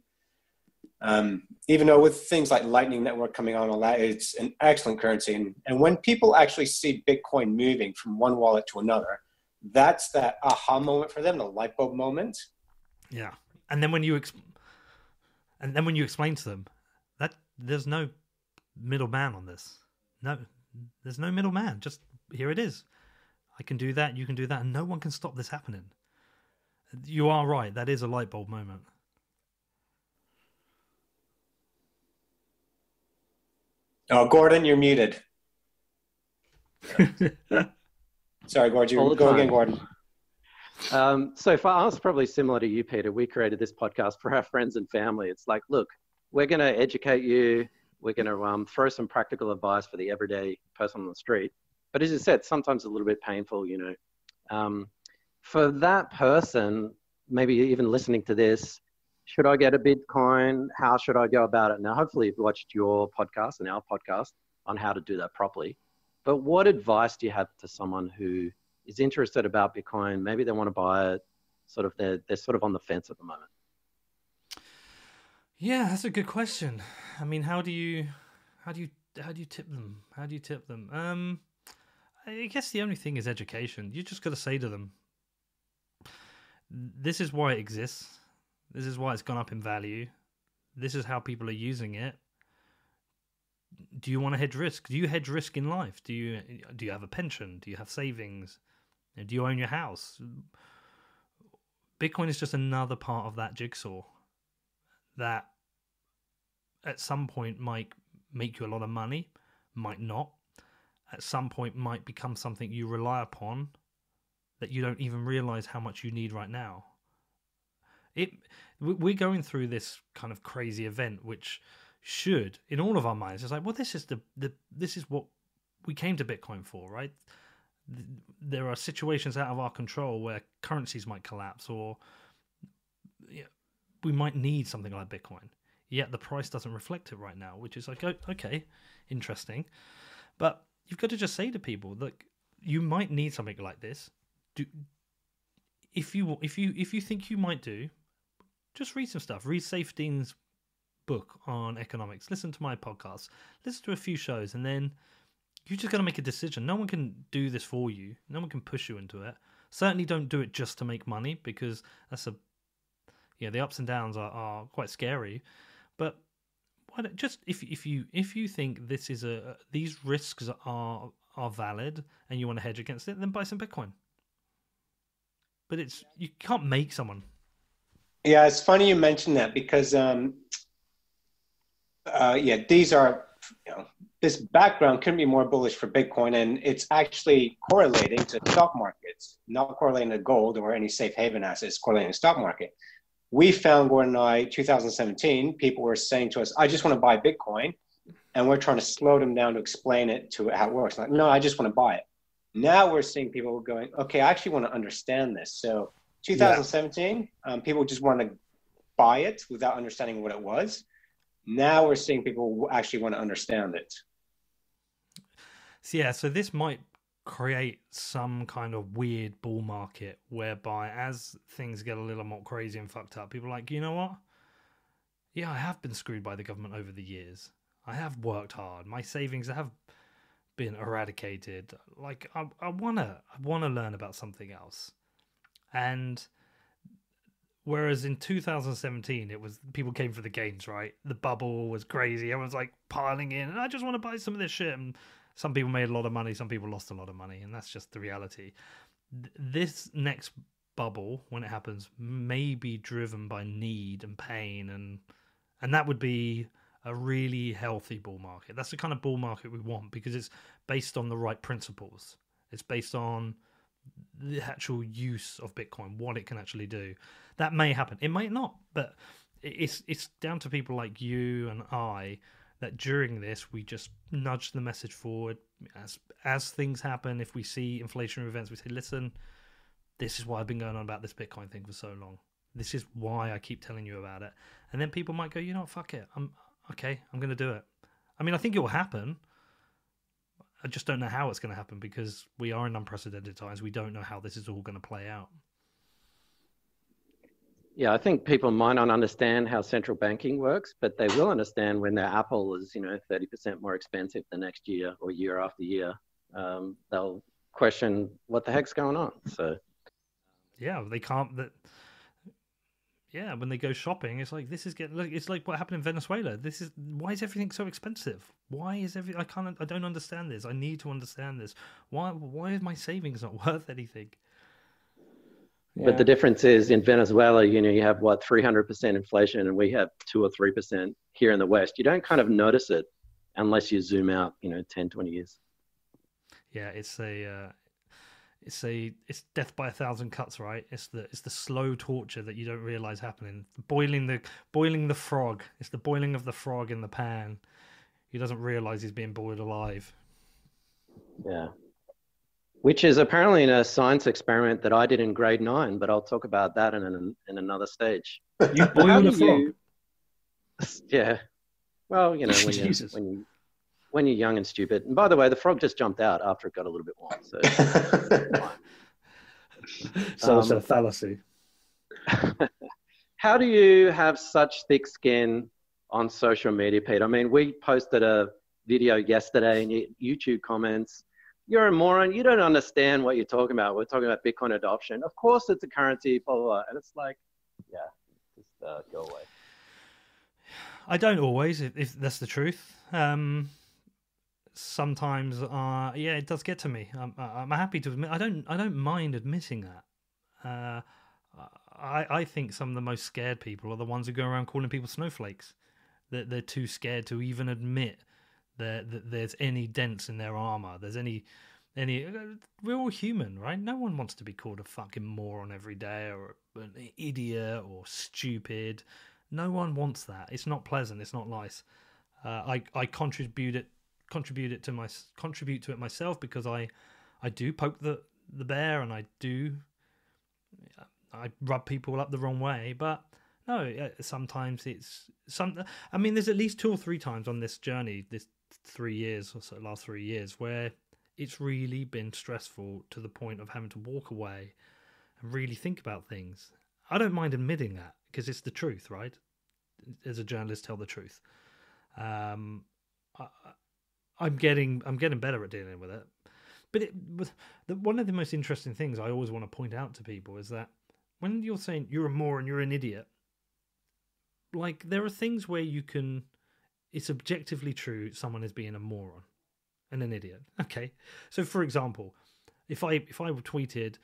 Um, even though with things like Lightning Network coming on, all that, it's an excellent currency. And, and when people actually see Bitcoin moving from one wallet to another, that's that aha moment for them, the light bulb moment. Yeah, and then when you ex- and then when you explain to them that there's no middleman on this, no, there's no middleman. Just here it is. I can do that. You can do that, and no one can stop this happening. You are right. That is a light bulb moment. Oh, Gordon, you're muted. Sorry, Gordon. You, go time. again, Gordon. Um, so for us, probably similar to you, Peter, we created this podcast for our friends and family. It's like, look, we're going to educate you. We're going to um, throw some practical advice for the everyday person on the street. But as you said, sometimes a little bit painful, you know. Um, for that person, maybe even listening to this, should I get a Bitcoin? How should I go about it? Now, hopefully, you've watched your podcast and our podcast on how to do that properly. But what advice do you have to someone who is interested about Bitcoin? Maybe they want to buy it. Sort of, they're they're sort of on the fence at the moment. Yeah, that's a good question. I mean, how do you, how do you, how do you tip them? How do you tip them? Um, I guess the only thing is education. You just got to say to them, this is why it exists. This is why it's gone up in value. This is how people are using it. Do you want to hedge risk? Do you hedge risk in life? Do you do you have a pension? Do you have savings? Do you own your house? Bitcoin is just another part of that jigsaw that at some point might make you a lot of money, might not. at some point might become something you rely upon that you don't even realize how much you need right now. It we're going through this kind of crazy event which should in all of our minds it's like well this is the, the this is what we came to bitcoin for right? There are situations out of our control where currencies might collapse or we might need something like bitcoin. Yet the price doesn't reflect it right now which is like okay interesting. But you've got to just say to people that you might need something like this do if you if you if you think you might do just read some stuff. Read Saifedean's book on economics. Listen to my podcast. Listen to a few shows, and then you just got to make a decision. No one can do this for you. No one can push you into it. Certainly, don't do it just to make money because that's a yeah. The ups and downs are, are quite scary, but just if if you if you think this is a these risks are are valid and you want to hedge against it, then buy some Bitcoin. But it's you can't make someone yeah, it's funny you mentioned that because, um, uh, yeah, these are, you know, this background couldn't be more bullish for Bitcoin, and it's actually correlating to stock markets, not correlating to gold or any safe haven assets, correlating to stock market. We found, Gordon and I, 2017, people were saying to us, I just want to buy Bitcoin. And we're trying to slow them down to explain it to how it works. Like, no, I just want to buy it. Now we're seeing people going, okay, I actually want to understand this. So 2017, yeah. um, people just want to buy it without understanding what it was. Now we're seeing people actually want to understand it. So yeah, so this might create some kind of weird bull market whereby as things get a little more crazy and fucked up, people are like, you know what? Yeah, I have been screwed by the government over the years. I have worked hard. My savings have been eradicated. Like I, I wanna I wanna learn about something else. And whereas in 2017 it was people came for the gains, right? The bubble was crazy. Everyone's like piling in, and I just want to buy some of this shit. And some people made a lot of money, some people lost a lot of money, and that's just the reality. This next bubble, when it happens, may be driven by need and pain, and and that would be a really healthy bull market. That's the kind of bull market we want because it's based on the right principles. It's based on the actual use of Bitcoin, what it can actually do. That may happen. It might not, but it's it's down to people like you and I that during this we just nudge the message forward as as things happen. If we see inflationary events, we say, "Listen, this is why I've been going on about this Bitcoin thing for so long. This is why I keep telling you about it." And then people might go, "You know, what, fuck it. I'm okay. I'm going to do it." I mean, I think it will happen. I just don't know how it's going to happen because we are in unprecedented times. We don't know how this is all going to play out. Yeah, I think people might not understand how central banking works, but they will understand when their Apple is, you know, 30% more expensive the next year or year after year. Um, they'll question what the heck's going on. So, yeah, they can't. That yeah, when they go shopping, it's like this is getting. Like, it's like what happened in Venezuela. This is why is everything so expensive? Why is every? I can't. I don't understand this. I need to understand this. Why? Why is my savings not worth anything? But the difference is in Venezuela, you know, you have what 300% inflation, and we have two or three percent here in the West. You don't kind of notice it unless you zoom out, you know, 10, 20 years. Yeah, it's a uh, it's a it's death by a thousand cuts, right? It's the it's the slow torture that you don't realize happening. Boiling the boiling the frog. It's the boiling of the frog in the pan. He doesn't realize he's being boiled alive. Yeah. Which is apparently in a science experiment that I did in grade nine, but I'll talk about that in an, in another stage. You boiled a frog. You... Yeah. Well, you know when you when you when you're young and stupid. And by the way, the frog just jumped out after it got a little bit warm. So, so um, it's a fallacy. how do you have such thick skin on social media, Pete? I mean, we posted a video yesterday in YouTube comments. You're a moron. You don't understand what you're talking about. We're talking about Bitcoin adoption. Of course, it's a currency, blah, blah, blah. And it's like, yeah, just uh, go away. I don't always, if, if that's the truth. Um, sometimes uh yeah it does get to me i'm i'm happy to admit i don't i don't mind admitting that uh i i think some of the most scared people are the ones who go around calling people snowflakes that they're, they're too scared to even admit there that there's any dents in their armor. There's any any. We're all human, right? No one wants to be called a fucking moron every day or an idiot or stupid. No one wants that. It's not pleasant. It's not nice. Uh, I I contribute it contribute it to my contribute to it myself because I I do poke the the bear and I do I rub people up the wrong way, but no, sometimes it's some. I mean, there's at least two or three times on this journey, this three years or so, last three years, where it's really been stressful to the point of having to walk away and really think about things. I don't mind admitting that because it's the truth, right? As a journalist, tell the truth. Um, I, I'm getting I'm getting better at dealing with it. But it, the, one of the most interesting things I always want to point out to people is that when you're saying you're a moron, you're an idiot, like there are things where you can it's objectively true someone is being a moron and an idiot. Okay. So for example, if I if I tweeted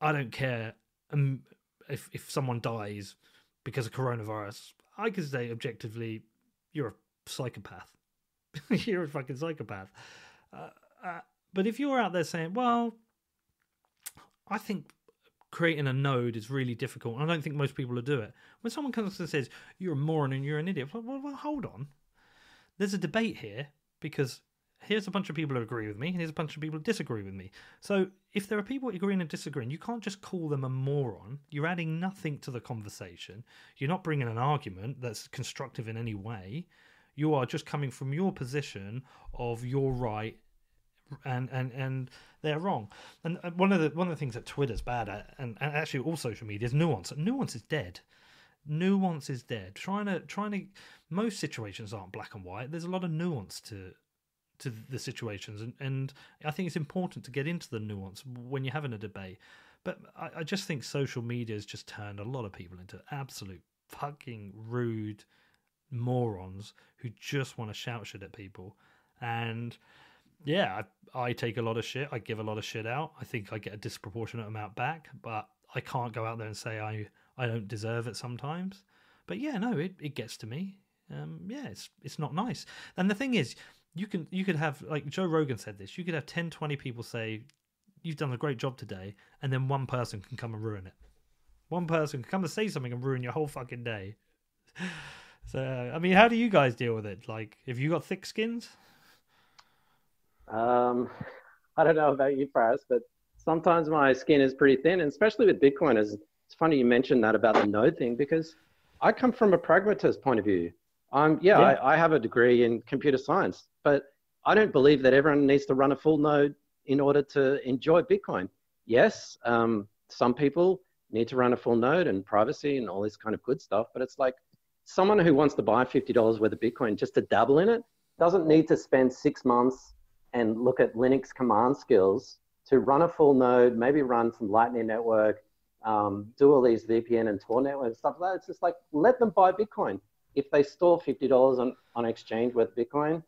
I don't care um, if if someone dies because of coronavirus, I could say objectively you're a psychopath. you're a fucking psychopath. Uh, uh, but if you're out there saying, well, I think creating a node is really difficult. I don't think most people will do it. When someone comes and says, you're a moron and you're an idiot, well, well, well, hold on. There's a debate here because here's a bunch of people who agree with me and here's a bunch of people who disagree with me. So if there are people agreeing and disagreeing, you can't just call them a moron. You're adding nothing to the conversation. You're not bringing an argument that's constructive in any way. You are just coming from your position of you're right and and and they're wrong. And one of the one of the things that Twitter's bad at, and, and actually all social media, is nuance. Nuance is dead. Nuance is dead. Trying to trying to most situations aren't black and white. There's a lot of nuance to to the situations, and, and I think it's important to get into the nuance when you're having a debate. But I, I just think social media has just turned a lot of people into absolute fucking rude morons who just want to shout shit at people. And yeah, I, I, take a lot of shit. I give a lot of shit out. I think I get a disproportionate amount back, but I can't go out there and say I I don't deserve it sometimes. But yeah, no, it, it gets to me. Um, yeah, it's it's not nice. And the thing is, you can you could have like Joe Rogan said this. You could have 10, 20 people say you've done a great job today, and then one person can come and ruin it. One person can come and say something and ruin your whole fucking day. So I mean, how do you guys deal with it? Like, if you got thick skins? Um, I don't know about you, Ferris, but sometimes my skin is pretty thin, and especially with Bitcoin. Is It's funny you mentioned that about the node thing because I come from a pragmatist point of view. I'm yeah, yeah. I, I have a degree in computer science, but I don't believe that everyone needs to run a full node in order to enjoy Bitcoin. Yes, um, some people need to run a full node and privacy and all this kind of good stuff, but it's like someone who wants to buy $50 worth of Bitcoin just to dabble in it doesn't need to spend six months and look at Linux command skills to run a full node, maybe run some Lightning Network, um, do all these VPN and Tor network and stuff like that. It's just like let them buy Bitcoin. If they store fifty dollars on on exchange with Bitcoin,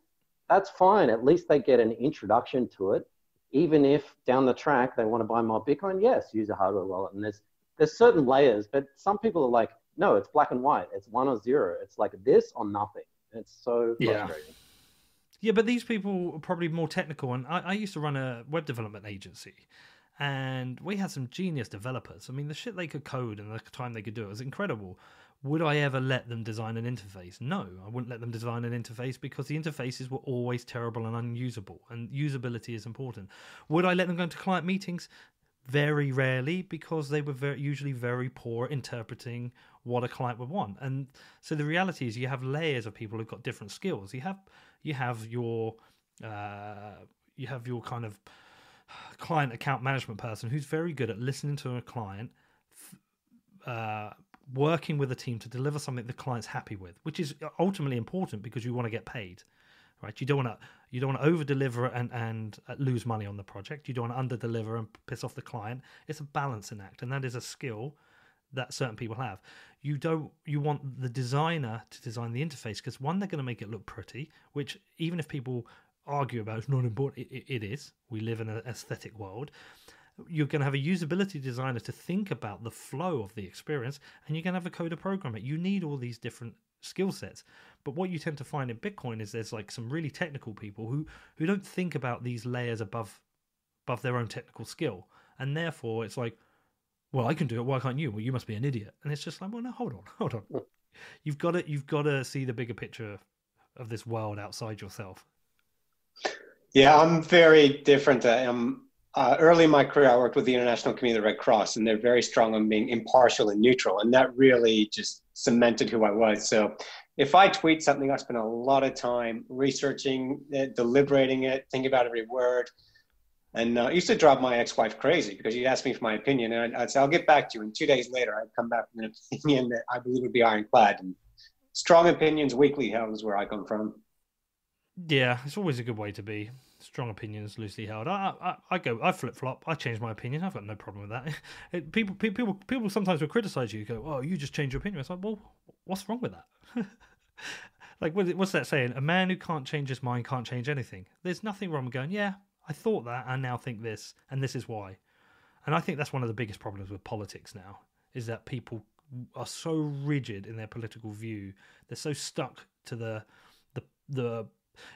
that's fine. At least they get an introduction to it. Even if down the track they want to buy more Bitcoin, yes, use a hardware wallet. And there's there's certain layers, but some people are like, no, it's black and white. It's one or zero. It's like this or nothing. It's so frustrating. Yeah. Yeah, but these people are probably more technical. And I, I used to run a web development agency, and we had some genius developers. I mean, the shit they could code and the time they could do it was incredible. Would I ever let them design an interface? No, I wouldn't let them design an interface because the interfaces were always terrible and unusable, and usability is important. Would I let them go into client meetings? Very rarely, because they were very, usually very poor interpreting what a client would want. And so the reality is, you have layers of people who've got different skills. You have you have your uh, you have your kind of client account management person who's very good at listening to a client, uh, working with a team to deliver something the client's happy with, which is ultimately important because you want to get paid. Right, you don't want to you don't want to over deliver and and uh, lose money on the project. You don't want to under deliver and piss off the client. It's a balancing act, and that is a skill that certain people have. You don't you want the designer to design the interface because one they're going to make it look pretty, which even if people argue about it's not important, it, it is. We live in an aesthetic world, you're going to have a usability designer to think about the flow of the experience, and you're going to have a coder programmer. You need all these different skill sets. But what you tend to find in Bitcoin is there's like some really technical people who who don't think about these layers above above their own technical skill, and therefore it's like, well, I can do it. Why can't you? Well, you must be an idiot. And it's just like, well, no, hold on, hold on. You've got to you've got to see the bigger picture of this world outside yourself. Yeah, I'm very different. Um, uh, early in my career, I worked with the International Committee of the Red Cross, and they're very strong on being impartial and neutral, and that really just cemented who I was. So, if I tweet something, I spend a lot of time researching it, deliberating it, thinking about every word. And uh, used to drive my ex-wife crazy because she'd ask me for my opinion, and I'd, I'd, say, "I'll get back to you." And two days later, I'd come back with an opinion that I believe would be ironclad. And strong opinions, weakly held, is where I come from. Yeah, it's always a good way to be strong opinions loosely held. I I, I go I flip flop. I change my opinion. I've got no problem with that. It, people people people sometimes will criticize you. you. Go, oh, you just change your opinion. It's like, well, what's wrong with that? like what's that saying? A man who can't change his mind can't change anything. There's nothing wrong with going. Yeah, I thought that. I now think this, and this is why. And I think that's one of the biggest problems with politics now is that people are so rigid in their political view. They're so stuck to the the the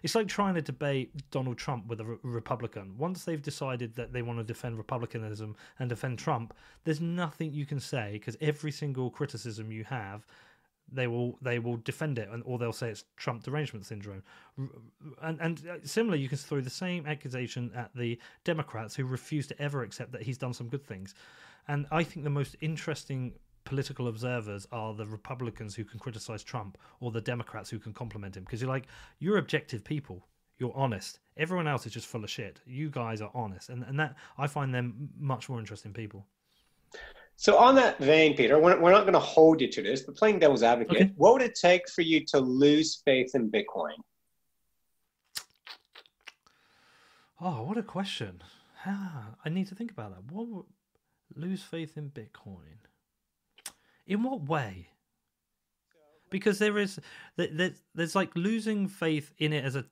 it's like trying to debate Donald Trump with a re- Republican. Once they've decided that they want to defend republicanism and defend Trump, there's nothing you can say because every single criticism you have, they will they will defend it, and or they'll say it's Trump derangement syndrome. And and uh, similarly, you can throw the same accusation at the Democrats who refuse to ever accept that he's done some good things. And I think the most interesting political observers are the Republicans who can criticize Trump or the Democrats who can compliment him because you're like you're objective people. You're honest. Everyone else is just full of shit. You guys are honest, and and that I find them much more interesting people. So on that vein, Peter, we're, we're not going to hold you to this, but playing devil's advocate, okay. what would it take for you to lose faith in Bitcoin? Oh, what a question! Ah, I need to think about that. What would lose faith in Bitcoin? In what way? Because there is there's, there's like losing faith in it as a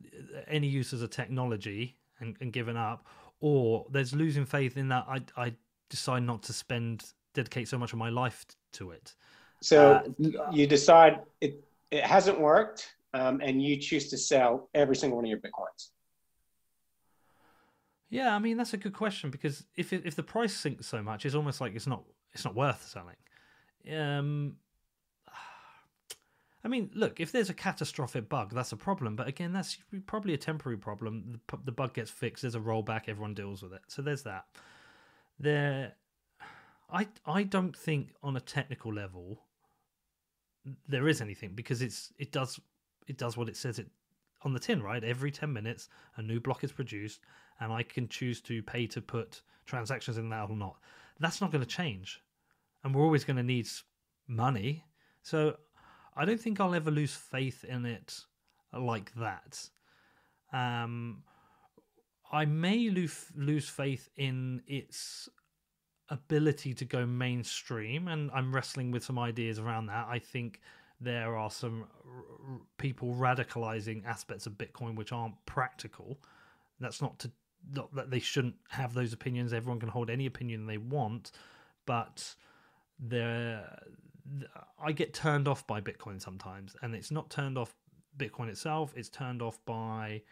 any use as a technology and, and giving up, or there's losing faith in that I I decide not to spend dedicate so much of my life to it. So uh, you decide it it hasn't worked, um, and you choose to sell every single one of your bitcoins. Yeah, I mean that's a good question because if it, if the price sinks so much, it's almost like it's not it's not worth selling. Um, I mean, look, if there's a catastrophic bug, that's a problem. But again, that's probably a temporary problem. The, the bug gets fixed. There's a rollback. Everyone deals with it. So there's that. There, I I don't think on a technical level there is anything because it's it does it does what it says it on the tin, right? Every ten minutes, a new block is produced, and I can choose to pay to put transactions in that or not. That's not going to change and we're always going to need money. So I don't think I'll ever lose faith in it like that. Um, I may lose lose faith in its ability to go mainstream, and I'm wrestling with some ideas around that. I think there are some r- people radicalizing aspects of Bitcoin which aren't practical. That's not to not that they shouldn't have those opinions. Everyone can hold any opinion they want, but there I get turned off by Bitcoin sometimes, and it's not turned off Bitcoin itself. It's turned off by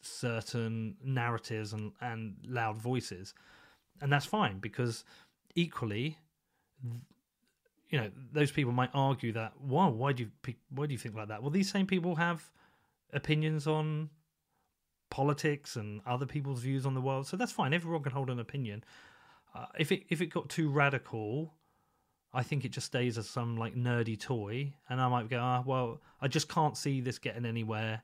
certain narratives and, and loud voices, and that's fine because equally, you know, those people might argue that why why do you why do you think like that? Well, these same people have opinions on politics and other people's views on the world, so that's fine. Everyone can hold an opinion. Uh, if it if it got too radical I think it just stays as some like nerdy toy, and I might go, ah, well, I just can't see this getting anywhere.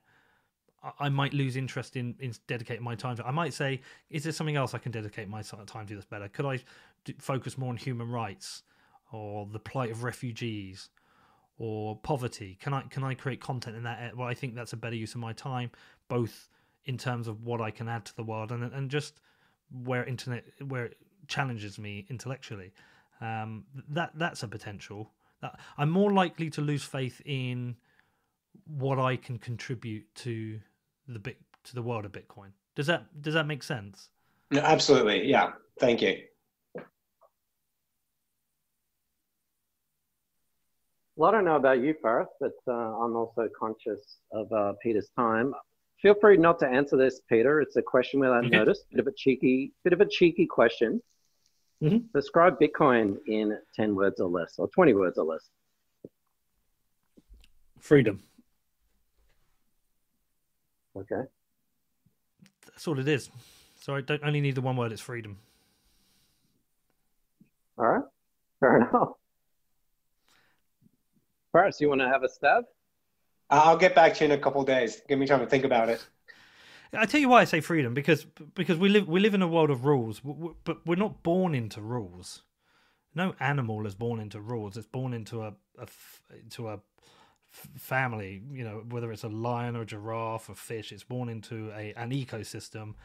I, might lose interest in in dedicating my time to. I might say, is there something else I can dedicate my time to that's better? Could I focus more on human rights or the plight of refugees or poverty? Can I can I create content in that? Well, I think that's a better use of my time, both in terms of what I can add to the world and and just where internet where it challenges me intellectually. Um, that that's a potential. That, I'm more likely to lose faith in what I can contribute to the bit to the world of Bitcoin. Does that does that make sense? absolutely. Yeah. Thank you. Well, I don't know about you, Ferris, but uh, I'm also conscious of uh, Peter's time. Feel free not to answer this, Peter. It's a question without okay. notice. Bit of a cheeky, bit of a cheeky question. Mm-hmm. Describe Bitcoin in ten words or less, or twenty words or less. Freedom. Okay. That's all it is. So I don't only need the one word. It's freedom. All right. Fair enough. Ferris, you want to have a stab? I'll get back to you in a couple days. Give me time to think about it. I tell you why I say freedom because because we live we live in a world of rules, but we're not born into rules. No animal is born into rules. It's born into a, a into a family. You know, whether it's a lion or a giraffe or fish, it's born into a an ecosystem,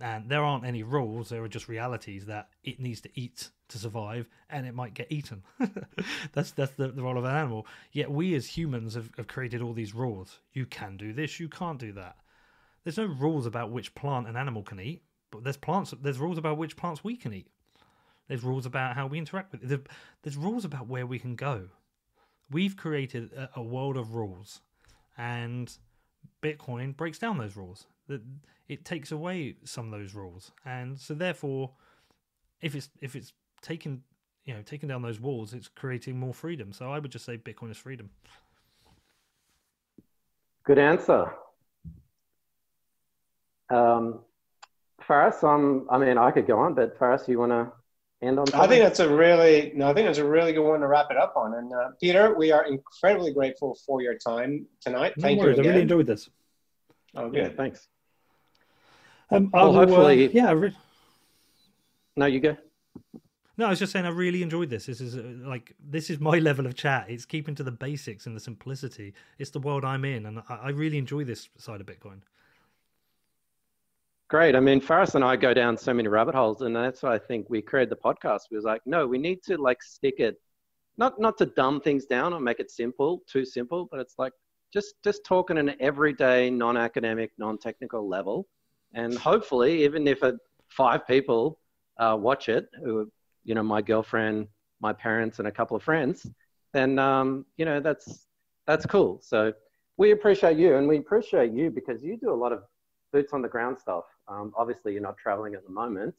and there aren't any rules. There are just realities that it needs to eat to survive, and it might get eaten. that's that's the, the, role of an animal. Yet we as humans have, have created all these rules. You can do this. You can't do that. There's no rules about which plant an animal can eat, but there's plants. There's rules about which plants we can eat. There's rules about how we interact with it. There's rules about where we can go. We've created a, a world of rules, and Bitcoin breaks down those rules. That it takes away some of those rules, and so therefore, if it's if it's taken you know taking down those walls, it's creating more freedom. So I would just say Bitcoin is freedom. Good answer. Um, Ferris, um, I mean, I could go on, but Ferris, you want to end on? Something? I think that's a really no. I think that's a really good one to wrap it up on. And uh, Peter, we are incredibly grateful for your time tonight. No Thank worries. you. Again. I really enjoyed this. Oh, good. Yeah, thanks. Um, well, will, hopefully, uh, yeah. Re- no, you go. No, I was just saying I really enjoyed this. This is uh, like this is my level of chat. It's keeping to the basics and the simplicity. It's the world I'm in, and I, I really enjoy this side of Bitcoin. Great. I mean, Ferris and I go down so many rabbit holes, and that's why I think we created the podcast. We was like, no, we need to like stick it, not not to dumb things down or make it simple, too simple, but it's like just just talking in an everyday, non-academic, non-technical level, and hopefully, even if five people uh, watch it, who you know, my girlfriend, my parents, and a couple of friends, then um, you know that's that's cool. So we appreciate you, and we appreciate you because you do a lot of boots on the ground stuff. Um, obviously, you're not traveling at the moment,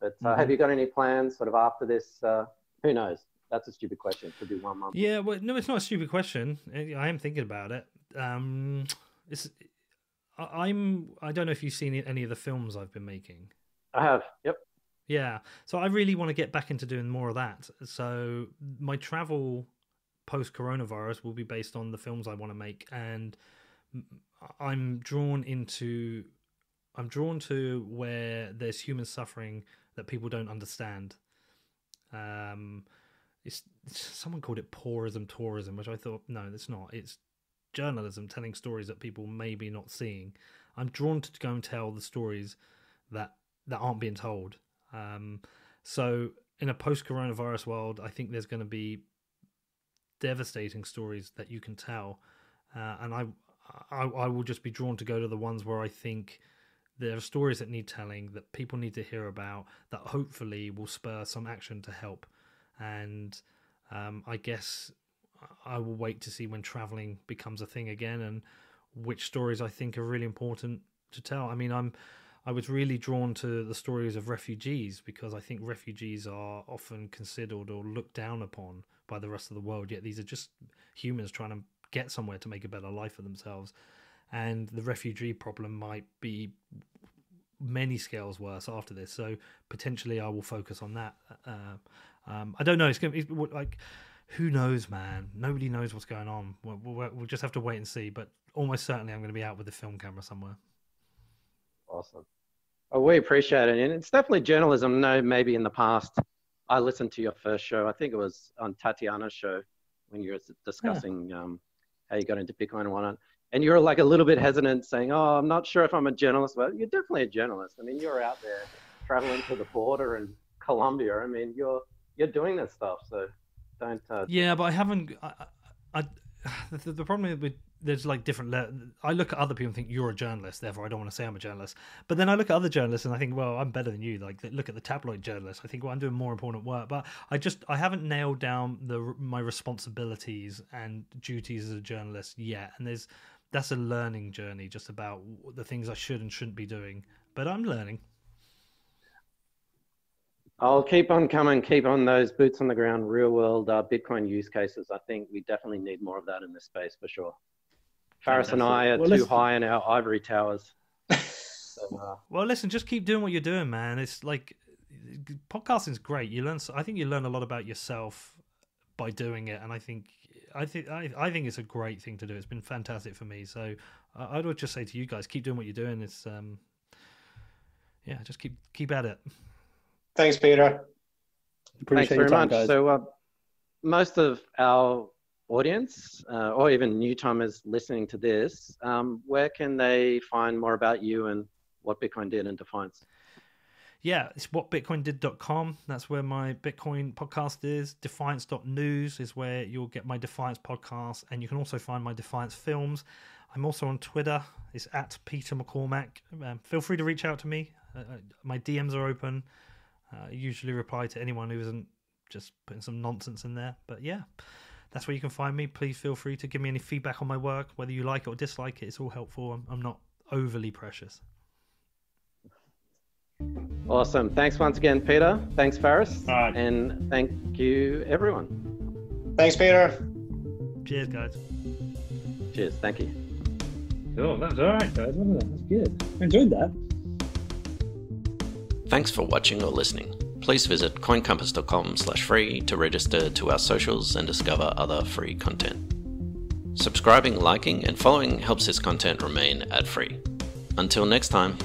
but uh, mm-hmm. have you got any plans sort of after this? Uh, who knows? That's a stupid question. Could be one month. Yeah, well, no, it's not a stupid question. I am thinking about it. Um, it's, I'm. I don't know if you've seen any of the films I've been making. I have. Yep. Yeah. So I really want to get back into doing more of that. So my travel post coronavirus will be based on the films I want to make, and I'm drawn into I'm drawn to where there's human suffering that people don't understand. Um, it's, someone called it pourism tourism, which I thought no, it's not. It's journalism telling stories that people may be not seeing. I'm drawn to go and tell the stories that that aren't being told. Um, so in a post-coronavirus world, I think there's going to be devastating stories that you can tell, uh, and I, I I will just be drawn to go to the ones where I think there are stories that need telling that people need to hear about that hopefully will spur some action to help. And um, i guess i will wait to see when traveling becomes a thing again and which stories i think are really important to tell. I mean i'm i was really drawn to the stories of refugees because i think refugees are often considered or looked down upon by the rest of the world yet these are just humans trying to get somewhere to make a better life for themselves and the refugee problem might be many scales worse after this. So potentially, I will focus on that. Uh, um, I don't know. It's going to be like, who knows, man? Nobody knows what's going on. We'll, we'll, we'll, just have to wait and see. But almost certainly, I'm going to be out with the film camera somewhere. Awesome. Oh, we appreciate it, and it's definitely journalism. No, maybe in the past, I listened to your first show. I think it was on Tatiana's show when you were discussing yeah. um, how you got into Bitcoin and whatnot and you're like a little bit hesitant saying, oh, I'm not sure if I'm a journalist. Well, you're definitely a journalist. I mean, you're out there traveling to the border in Colombia. I mean, you're you're doing this stuff. So don't. Uh, yeah, but I haven't. I, I, the, the problem with there's like different. Le- I look at other people and think you're a journalist, therefore I don't want to say I'm a journalist. But then I look at other journalists and I think, well, I'm better than you. Like look at the tabloid journalists. I think, well, I'm doing more important work. But I just I haven't nailed down the my responsibilities and duties as a journalist yet. And there's that's a learning journey, just about the things I should and shouldn't be doing. But I'm learning. I'll keep on coming, keep on those boots on the ground, real world uh, Bitcoin use cases. I think we definitely need more of that in this space for sure. Ferris and I are well, too high in our ivory towers. so, uh, well, listen, just keep doing what you're doing, man. It's like podcasting is great. You learn, I think you learn a lot about yourself by doing it, and I think, I think, I, I think it's a great thing to do. It's been fantastic for me. So I would just say to you guys, keep doing what you're doing. It's, um, yeah, just keep keep at it. Thanks, Peter. Appreciate Thanks very time, much. Guys. So, uh, most of our audience uh, or even newcomers listening to this, um, where can they find more about you and what Bitcoin did and Defiance? Yeah, it's whatbitcoindid.com. That's where my Bitcoin podcast is. Defiance.news is where you'll get my Defiance podcast. And you can also find my Defiance films. I'm also on Twitter. It's at Peter McCormack. Um, feel free to reach out to me. Uh, uh my DMs are open. Uh, I usually reply to anyone who isn't just putting some nonsense in there. But yeah, that's where you can find me. Please feel free to give me any feedback on my work, whether you like it or dislike it. It's all helpful. I'm, I'm not overly precious. Awesome. Thanks once again, Peter. Thanks, Ferris. Right. And thank you, everyone. Thanks, Peter. Cheers, guys. Cheers. Thank you. Oh, that was all right, guys. That was good. I enjoyed that. Thanks for watching or listening please visit coincompass.com slash free to register to our socials and discover other free content. Subscribing, liking, and following helps this content remain ad free. Until next time.